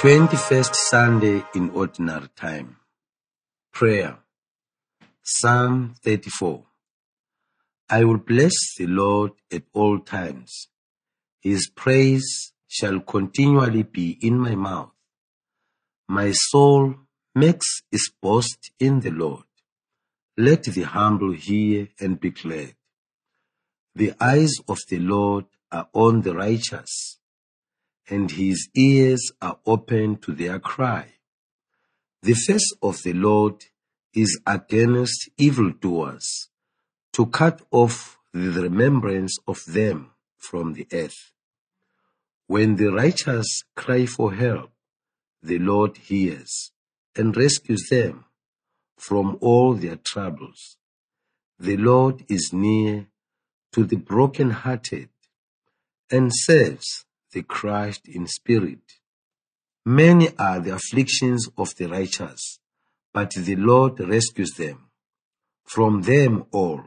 21st Sunday in Ordinary Time. Prayer. Psalm 34. I will bless the Lord at all times. His praise shall continually be in my mouth. My soul makes its boast in the Lord. Let the humble hear and be glad. The eyes of the Lord are on the righteous, and his ears are open to their cry. The face of the Lord is against evildoers, to cut off the remembrance of them from the earth. When the righteous cry for help, the Lord hears and rescues them from all their troubles. The Lord is near to the broken-hearted and saves the crushed in spirit. Many are the afflictions of the righteous, but the Lord rescues them from them all.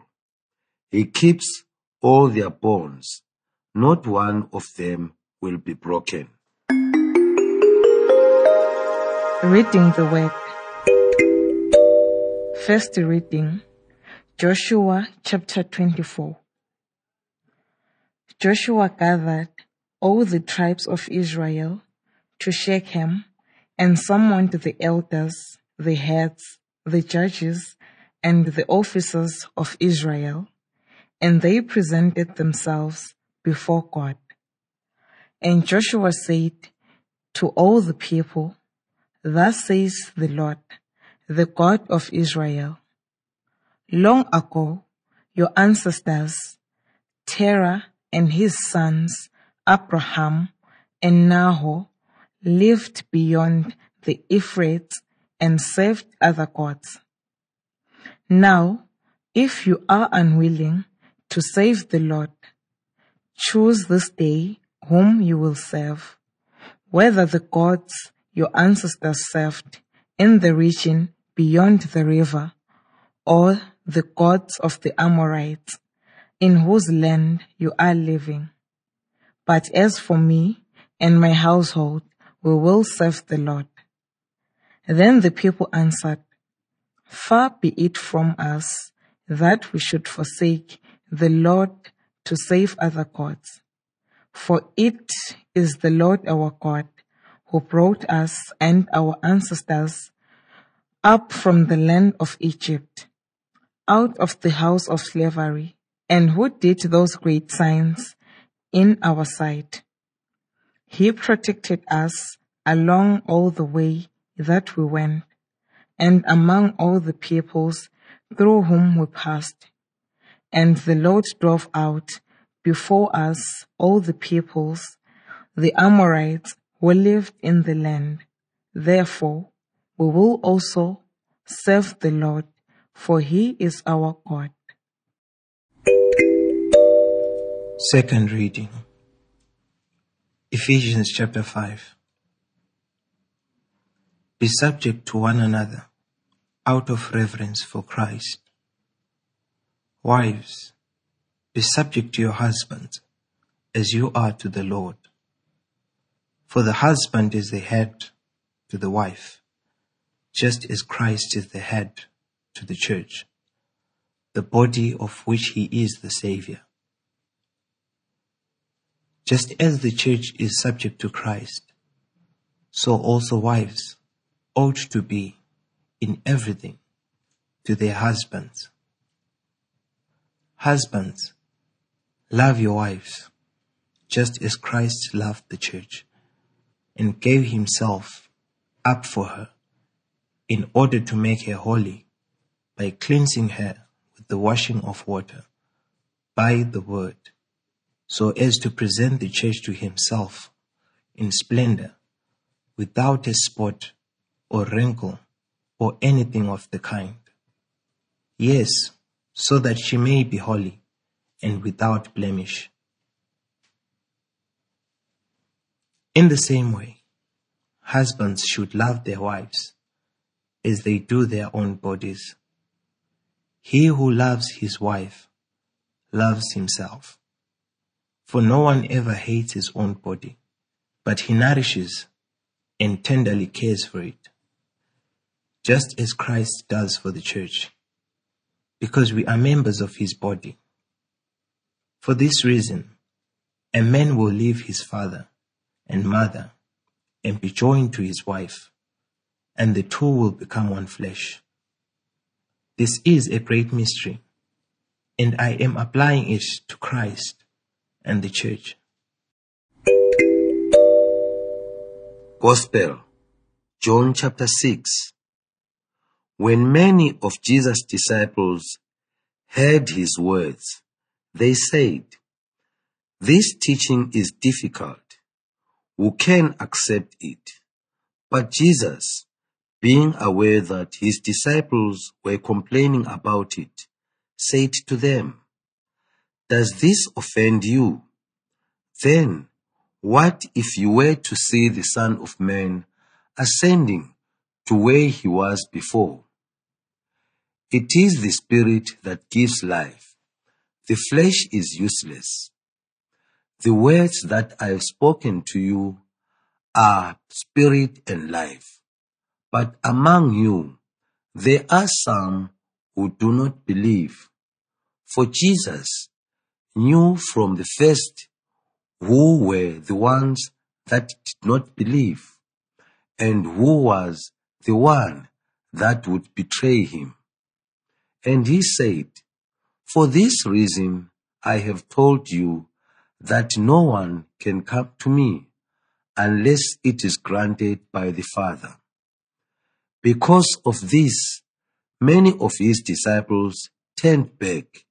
He keeps all their bones. Not one of them will be broken. Reading the Word. First reading Joshua chapter 24. Joshua gathered all the tribes of Israel to Shechem and summoned the elders, the heads, the judges, and the officers of Israel, and they presented themselves before God. And Joshua said to all the people, Thus says the Lord, the God of Israel. Long ago, your ancestors, Terah and his sons, Abraham and Nahor, lived beyond the Euphrates and served other gods. Now, if you are unwilling to save the Lord, choose this day whom you will serve, whether the gods your ancestors served in the region beyond the river, or the gods of the Amorites, in whose land you are living. But as for me and my household, we will serve the Lord. Then the people answered, Far be it from us that we should forsake the Lord to save other gods. For it is the Lord our God who brought us and our ancestors up from the land of Egypt, out of the house of slavery, and who did those great signs in our sight. He protected us along all the way that we went, and among all the peoples through whom we passed. And the Lord drove out before us all the peoples, the Amorites, who lived in the land. Therefore, we will also serve the Lord, for he is our God. Second reading Ephesians chapter 5. Be subject to one another out of reverence for Christ. Wives, be subject to your husbands as you are to the Lord. For the husband is the head to the wife, just as Christ is the head to the church, the body of which he is the Savior. Just as the church is subject to Christ, so also wives ought to be in everything to their husbands. Husbands, love your wives, just as Christ loved the church and gave himself up for her in order to make her holy by cleansing her with the washing of water by the word, so as to present the church to himself in splendor, without a spot or wrinkle or anything of the kind. Yes, so that she may be holy and without blemish. In the same way, husbands should love their wives as they do their own bodies. He who loves his wife loves himself. For no one ever hates his own body, but he nourishes and tenderly cares for it, just as Christ does for the church, because we are members of his body. For this reason, a man will leave his father and mother and be joined to his wife, and the two will become one flesh. This is a great mystery, and I am applying it to Christ and the church. Gospel, John chapter 6. When many of Jesus' disciples heard his words, they said, This teaching is difficult. Who can accept it? But Jesus, being aware that his disciples were complaining about it, said to them, Does this offend you? Then, what if you were to see the Son of Man ascending to where he was before? It is the Spirit that gives life. The flesh is useless. The words that I have spoken to you are spirit and life. But among you, there are some who do not believe. For Jesus knew from the first who were the ones that did not believe and who was the one that would betray him. And he said, For this reason I have told you that no one can come to me unless it is granted by the Father. Because of this, many of his disciples turned back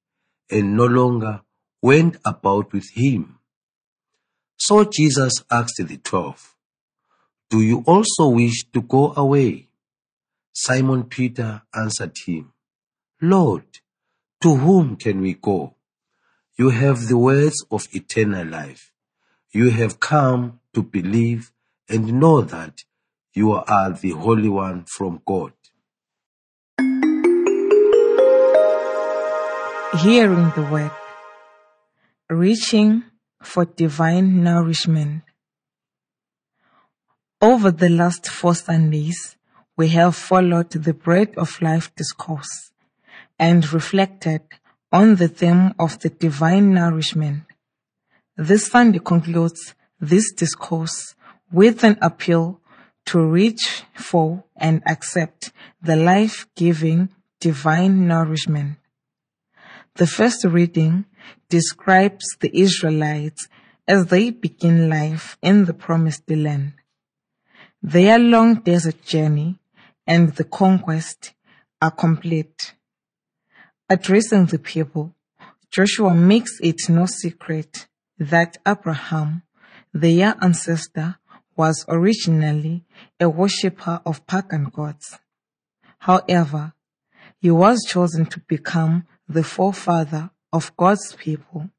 and no longer went about with him. So Jesus asked the twelve, Do you also wish to go away? Simon Peter answered him, Lord, to whom can we go? You have the words of eternal life. You have come to believe and know that you are the Holy One from God. Hearing the word, reaching for divine nourishment. Over the last four Sundays, we have followed the Bread of Life discourse and reflected on the theme of the divine nourishment. This Sunday concludes this discourse with an appeal to reach for and accept the life-giving divine nourishment. The first reading describes the Israelites as they begin life in the promised land. Their long desert journey and the conquest are complete. Addressing the people, Joshua makes it no secret that Abraham, their ancestor, was originally a worshipper of pagan gods. However, he was chosen to become the forefather of God's people.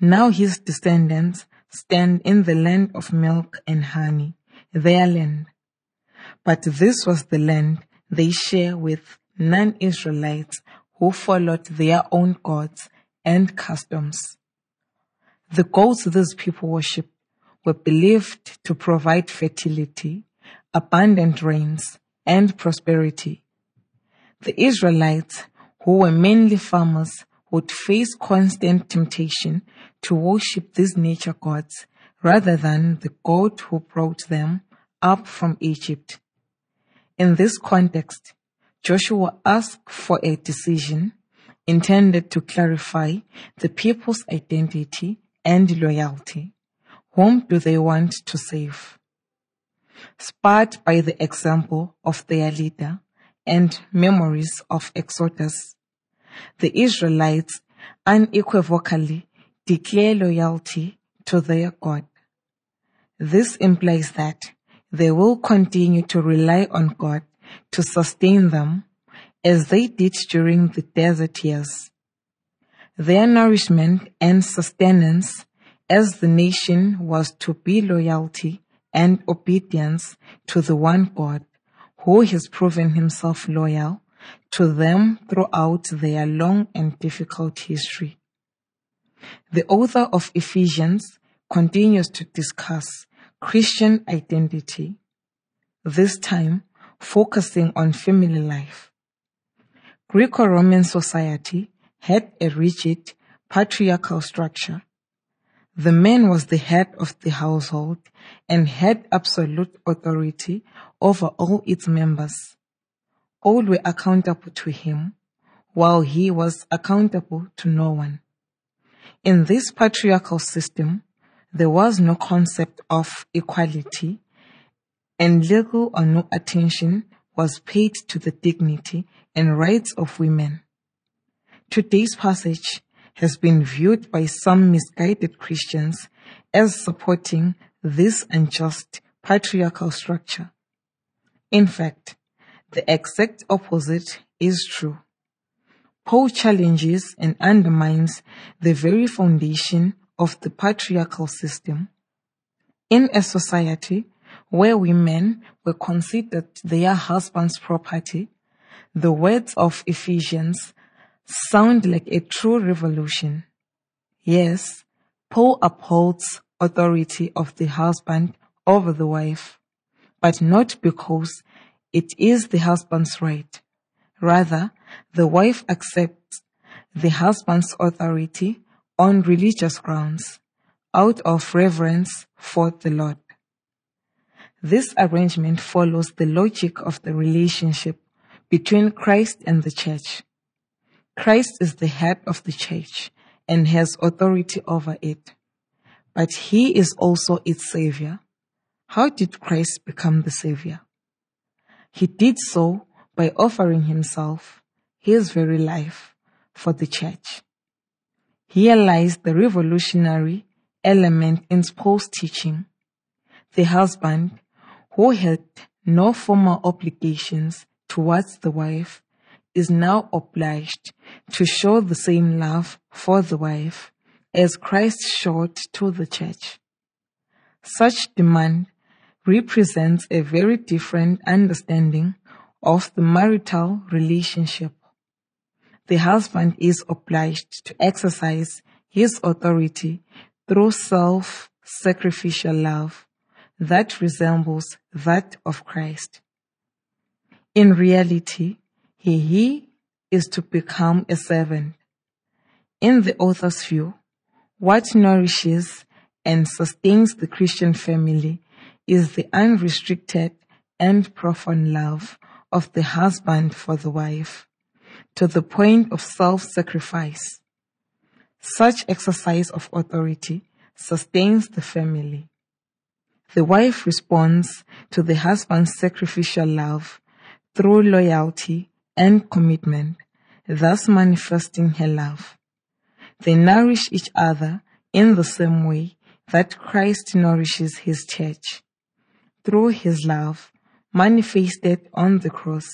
Now his descendants stand in the land of milk and honey, their land. But this was the land they share with non-Israelites who followed their own gods and customs. The gods these people worshipped were believed to provide fertility, abundant rains, and prosperity. The Israelites who were mainly farmers, would face constant temptation to worship these nature gods rather than the God who brought them up from Egypt. In this context, Joshua asked for a decision intended to clarify the people's identity and loyalty. Whom do they want to save? Spurred by the example of their leader, and memories of Exodus. The Israelites unequivocally declare loyalty to their God. This implies that they will continue to rely on God to sustain them as they did during the desert years. Their nourishment and sustenance as the nation was to be loyalty and obedience to the one God who has proven himself loyal to them throughout their long and difficult history. The author of Ephesians continues to discuss Christian identity this time focusing on family life. Greco-Roman society had a rigid patriarchal structure. The man was the head of the household and had absolute authority over all its members. All were accountable to him, while he was accountable to no one. In this patriarchal system, there was no concept of equality and little or no attention was paid to the dignity and rights of women. Today's passage has been viewed by some misguided Christians as supporting this unjust patriarchal structure. In fact, the exact opposite is true. Paul challenges and undermines the very foundation of the patriarchal system. In a society where women were considered their husband's property, the words of Ephesians sound like a true revolution. Yes, Paul upholds authority of the husband over the wife, but not because it is the husband's right. Rather, the wife accepts the husband's authority on religious grounds out of reverence for the Lord. This arrangement follows the logic of the relationship between Christ and the church. Christ is the head of the church and has authority over it. But he is also its savior. How did Christ become the savior? He did so by offering himself, his very life, for the church. Here lies the revolutionary element in Paul's teaching. The husband who had no formal obligations towards the wife is now obliged to show the same love for the wife as Christ showed to the church. Such demand represents a very different understanding of the marital relationship. The husband is obliged to exercise his authority through self-sacrificial love that resembles that of Christ. In reality, he is to become a servant. In the author's view, what nourishes and sustains the Christian family is the unrestricted and profound love of the husband for the wife to the point of self-sacrifice. Such exercise of authority sustains the family. The wife responds to the husband's sacrificial love through loyalty and commitment, thus manifesting her love. They nourish each other in the same way that Christ nourishes his church through his love manifested on the cross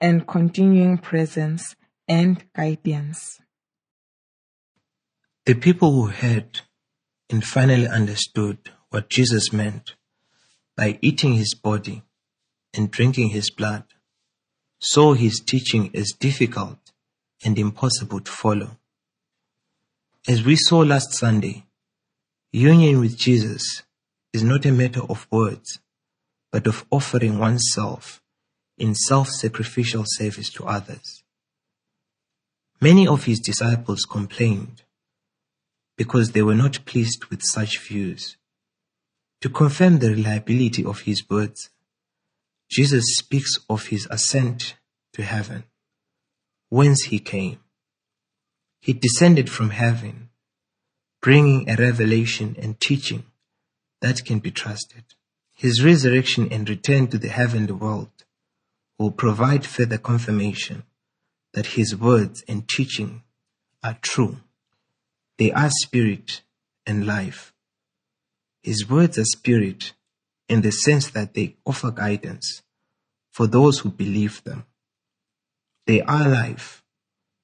and continuing presence and guidance. The people who heard and finally understood what Jesus meant by eating his body and drinking his blood saw his teaching as difficult and impossible to follow. As we saw last Sunday, union with Jesus is not a matter of words, but of offering oneself in self-sacrificial service to others. Many of his disciples complained because they were not pleased with such views. To confirm the reliability of his words, Jesus speaks of his ascent to heaven, whence he came. He descended from heaven, bringing a revelation and teaching that can be trusted. His resurrection and return to the heavenly world will provide further confirmation that his words and teaching are true. They are spirit and life. His words are spirit in the sense that they offer guidance for those who believe them. They are life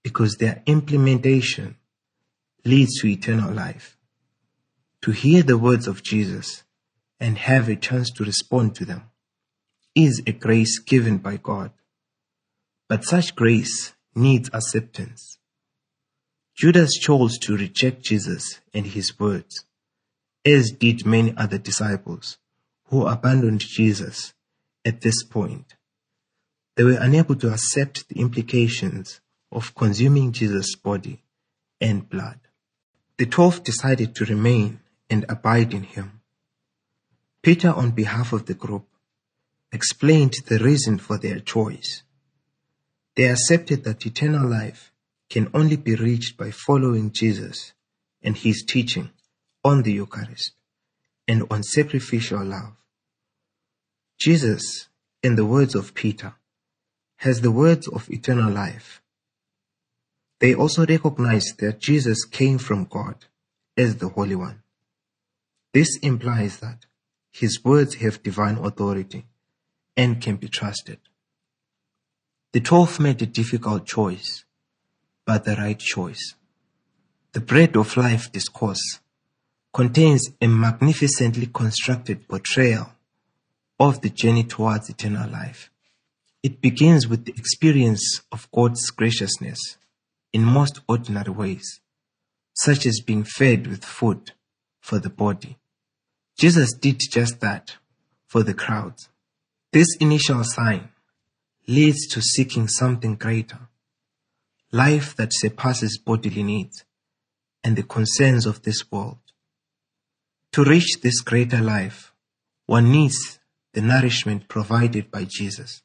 because their implementation leads to eternal life. To hear the words of Jesus and have a chance to respond to them is a grace given by God. But such grace needs acceptance. Judas chose to reject Jesus and his words, as did many other disciples who abandoned Jesus at this point. They were unable to accept the implications of consuming Jesus' body and blood. The twelve decided to remain and abide in him. Peter, on behalf of the group, explained the reason for their choice. They accepted that eternal life can only be reached by following Jesus and his teaching on the Eucharist and on sacrificial love. Jesus, in the words of Peter, has the words of eternal life. They also recognize that Jesus came from God as the Holy One. This implies that his words have divine authority and can be trusted. The twelve made a difficult choice, but the right choice. The Bread of Life discourse contains a magnificently constructed portrayal of the journey towards eternal life. It begins with the experience of God's graciousness in most ordinary ways, such as being fed with food for the body. Jesus did just that for the crowds. This initial sign leads to seeking something greater, life that surpasses bodily needs and the concerns of this world. To reach this greater life, one needs the nourishment provided by Jesus.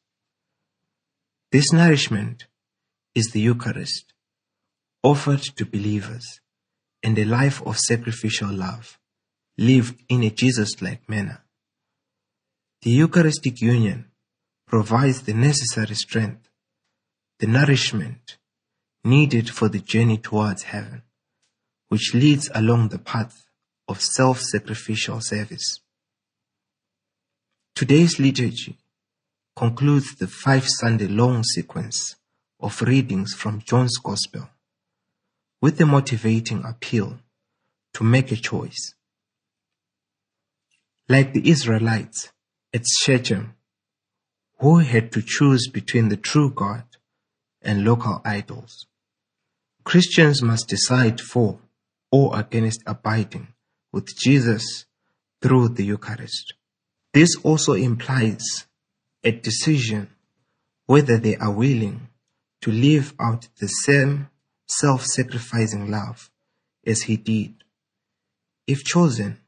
This nourishment is the Eucharist, offered to believers, and a life of sacrificial love, lived in a Jesus like manner. The Eucharistic union provides the necessary strength, the nourishment needed for the journey towards heaven, which leads along the path of self-sacrificial service. Today's liturgy concludes the five Sunday long sequence of readings from John's Gospel with the motivating appeal to make a choice. Like the Israelites at Shechem, who had to choose between the true God and local idols, Christians must decide for or against abiding with Jesus through the Eucharist. This also implies a decision whether they are willing to live out the same self-sacrificing love as he did. If chosen,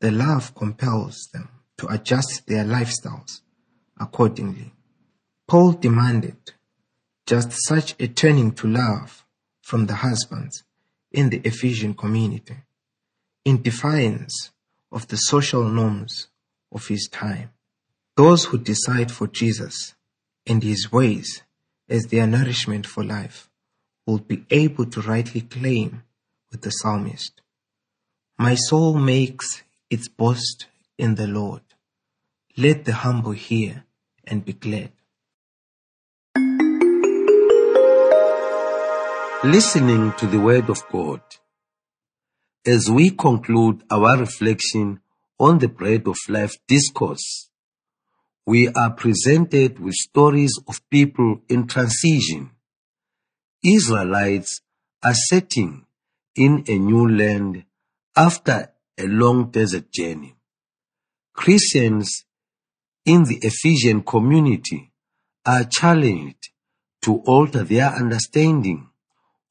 the love compels them to adjust their lifestyles accordingly. Paul demanded just such a turning to love from the husbands in the Ephesian community in defiance of the social norms of his time. Those who decide for Jesus and his ways as their nourishment for life will be able to rightly claim with the psalmist, My soul makes its boast in the Lord. Let the humble hear and be glad. Listening to the Word of God. As we conclude our reflection on the Bread of Life discourse, we are presented with stories of people in transition. Israelites are setting in a new land after a long desert journey. Christians in the Ephesian community are challenged to alter their understanding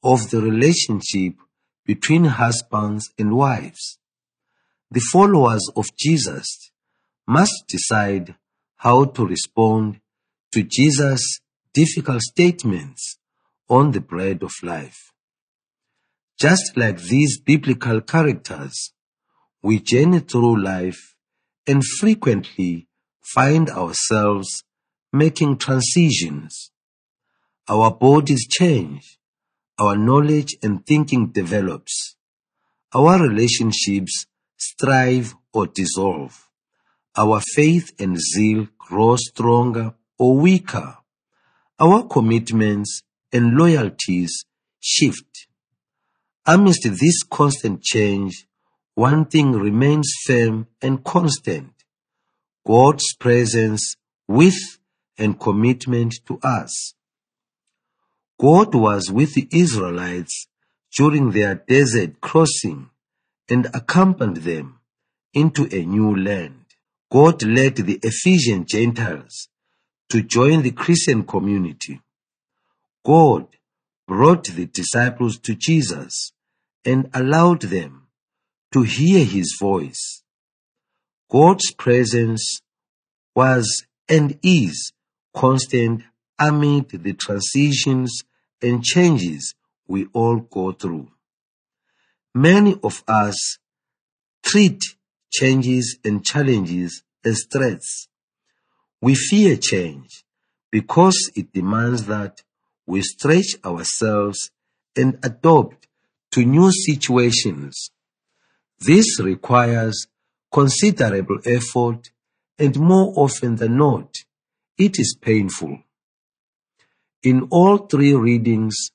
of the relationship between husbands and wives. The followers of Jesus must decide how to respond to Jesus' difficult statements on the bread of life. Just like these biblical characters, we journey through life and frequently find ourselves making transitions. Our bodies change, our knowledge and thinking develops. Our relationships strive or dissolve. Our faith and zeal grow stronger or weaker. Our commitments and loyalties shift. Amidst this constant change, one thing remains firm and constant. God's presence with and commitment to us. God was with the Israelites during their desert crossing and accompanied them into a new land. God led the Ephesian Gentiles to join the Christian community. God brought the disciples to Jesus and allowed them to hear his voice. God's presence was and is constant amid the transitions and changes we all go through. Many of us treat changes and challenges as threats. We fear change because it demands that we stretch ourselves and adapt to new situations. This requires considerable effort and more often than not, it is painful. In all three readings,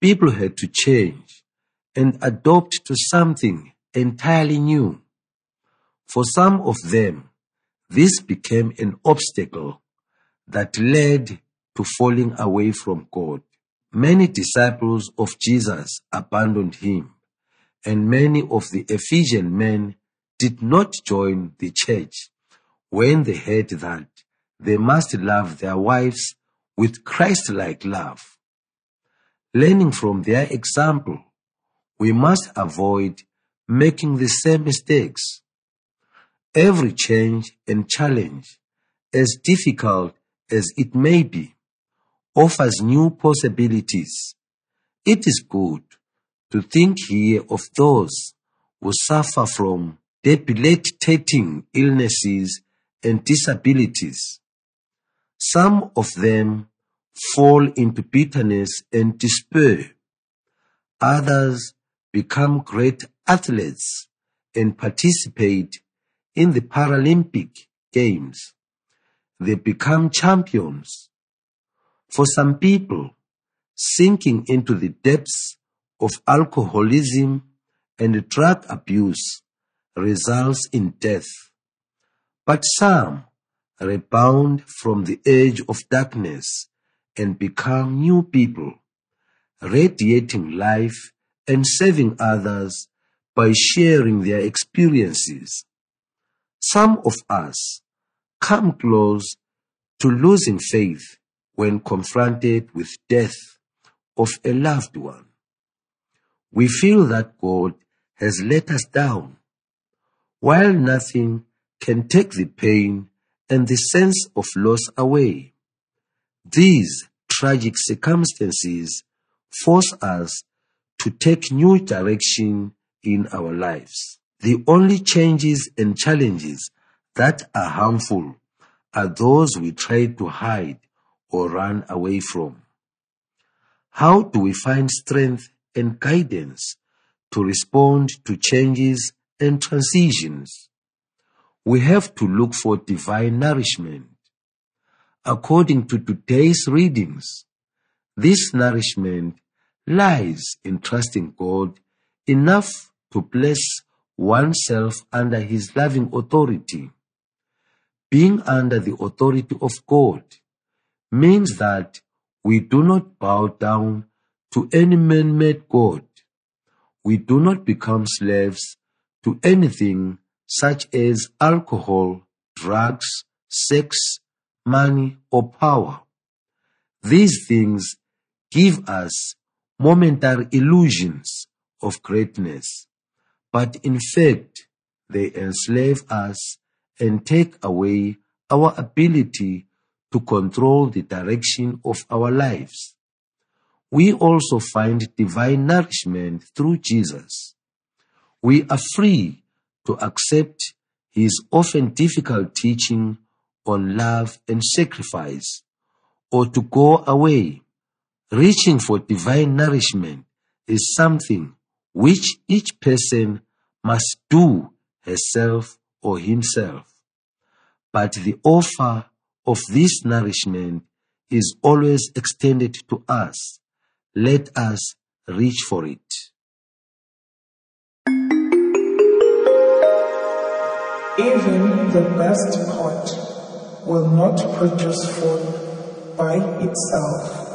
people had to change and adopt to something entirely new. For some of them, this became an obstacle that led to falling away from God. Many disciples of Jesus abandoned him, and many of the Ephesian men did not join the church when they heard that they must love their wives with Christ-like love. Learning from their example, we must avoid making the same mistakes. Every change and challenge, as difficult as it may be, offers new possibilities. It is good to think here of those who suffer from debilitating illnesses and disabilities. Some of them fall into bitterness and despair. Others become great athletes and participate in the Paralympic Games. They become champions. For some people, sinking into the depths of alcoholism and drug abuse results in death. But some rebound from the edge of darkness and become new people, radiating life and serving others by sharing their experiences. Some of us come close to losing faith when confronted with death of a loved one. We feel that God has let us down, while nothing can take the pain and the sense of loss away. These tragic circumstances force us to take new direction in our lives. The only changes and challenges that are harmful are those we try to hide or run away from. How do we find strength and guidance to respond to changes and transitions? We have to look for divine nourishment. According to today's readings, this nourishment lies in trusting God enough to place oneself under His loving authority. Being under the authority of God means that we do not bow down to any man-made God. We do not become slaves to anything such as alcohol, drugs, sex, money, or power. These things give us momentary illusions of greatness, but in fact, they enslave us and take away our ability to control the direction of our lives. We also find divine nourishment through Jesus. We are free to accept his often difficult teaching on love and sacrifice, or to go away. Reaching for divine nourishment is something which each person must do herself or himself. But the offer of this nourishment is always extended to us. Let us reach for it. Even the best pot will not produce food by itself.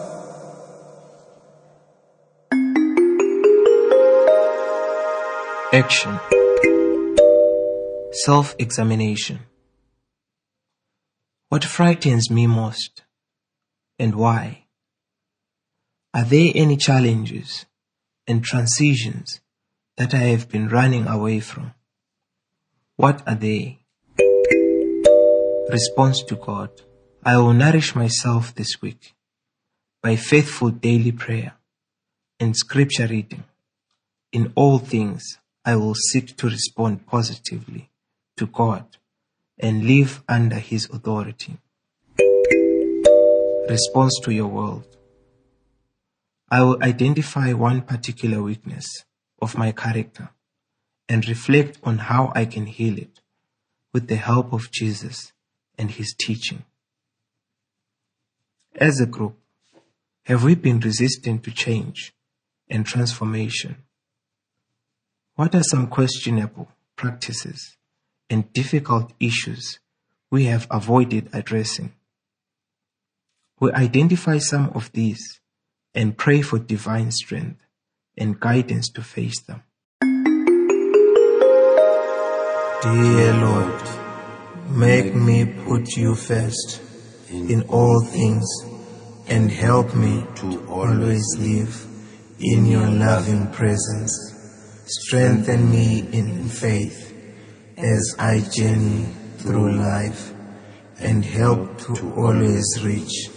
Action Self examination. What frightens me most and why? Are there any challenges and transitions that I have been running away from? What are they? Response to God. I will nourish myself this week by faithful daily prayer and scripture reading. In all things, I will seek to respond positively to God and live under His authority. Response to your world. I will identify one particular weakness of my character and reflect on how I can heal it with the help of Jesus and His teaching. As a group, have we been resistant to change and transformation? What are some questionable practices and difficult issues we have avoided addressing? We identify some of these and pray for divine strength and guidance to face them. Dear Lord, make me put you first in all things and help me to always live in your loving presence. Strengthen me in faith as I journey through life and help to always reach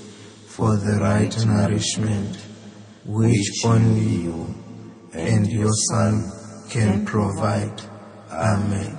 for the right nourishment which only you and your Son can provide. Amen.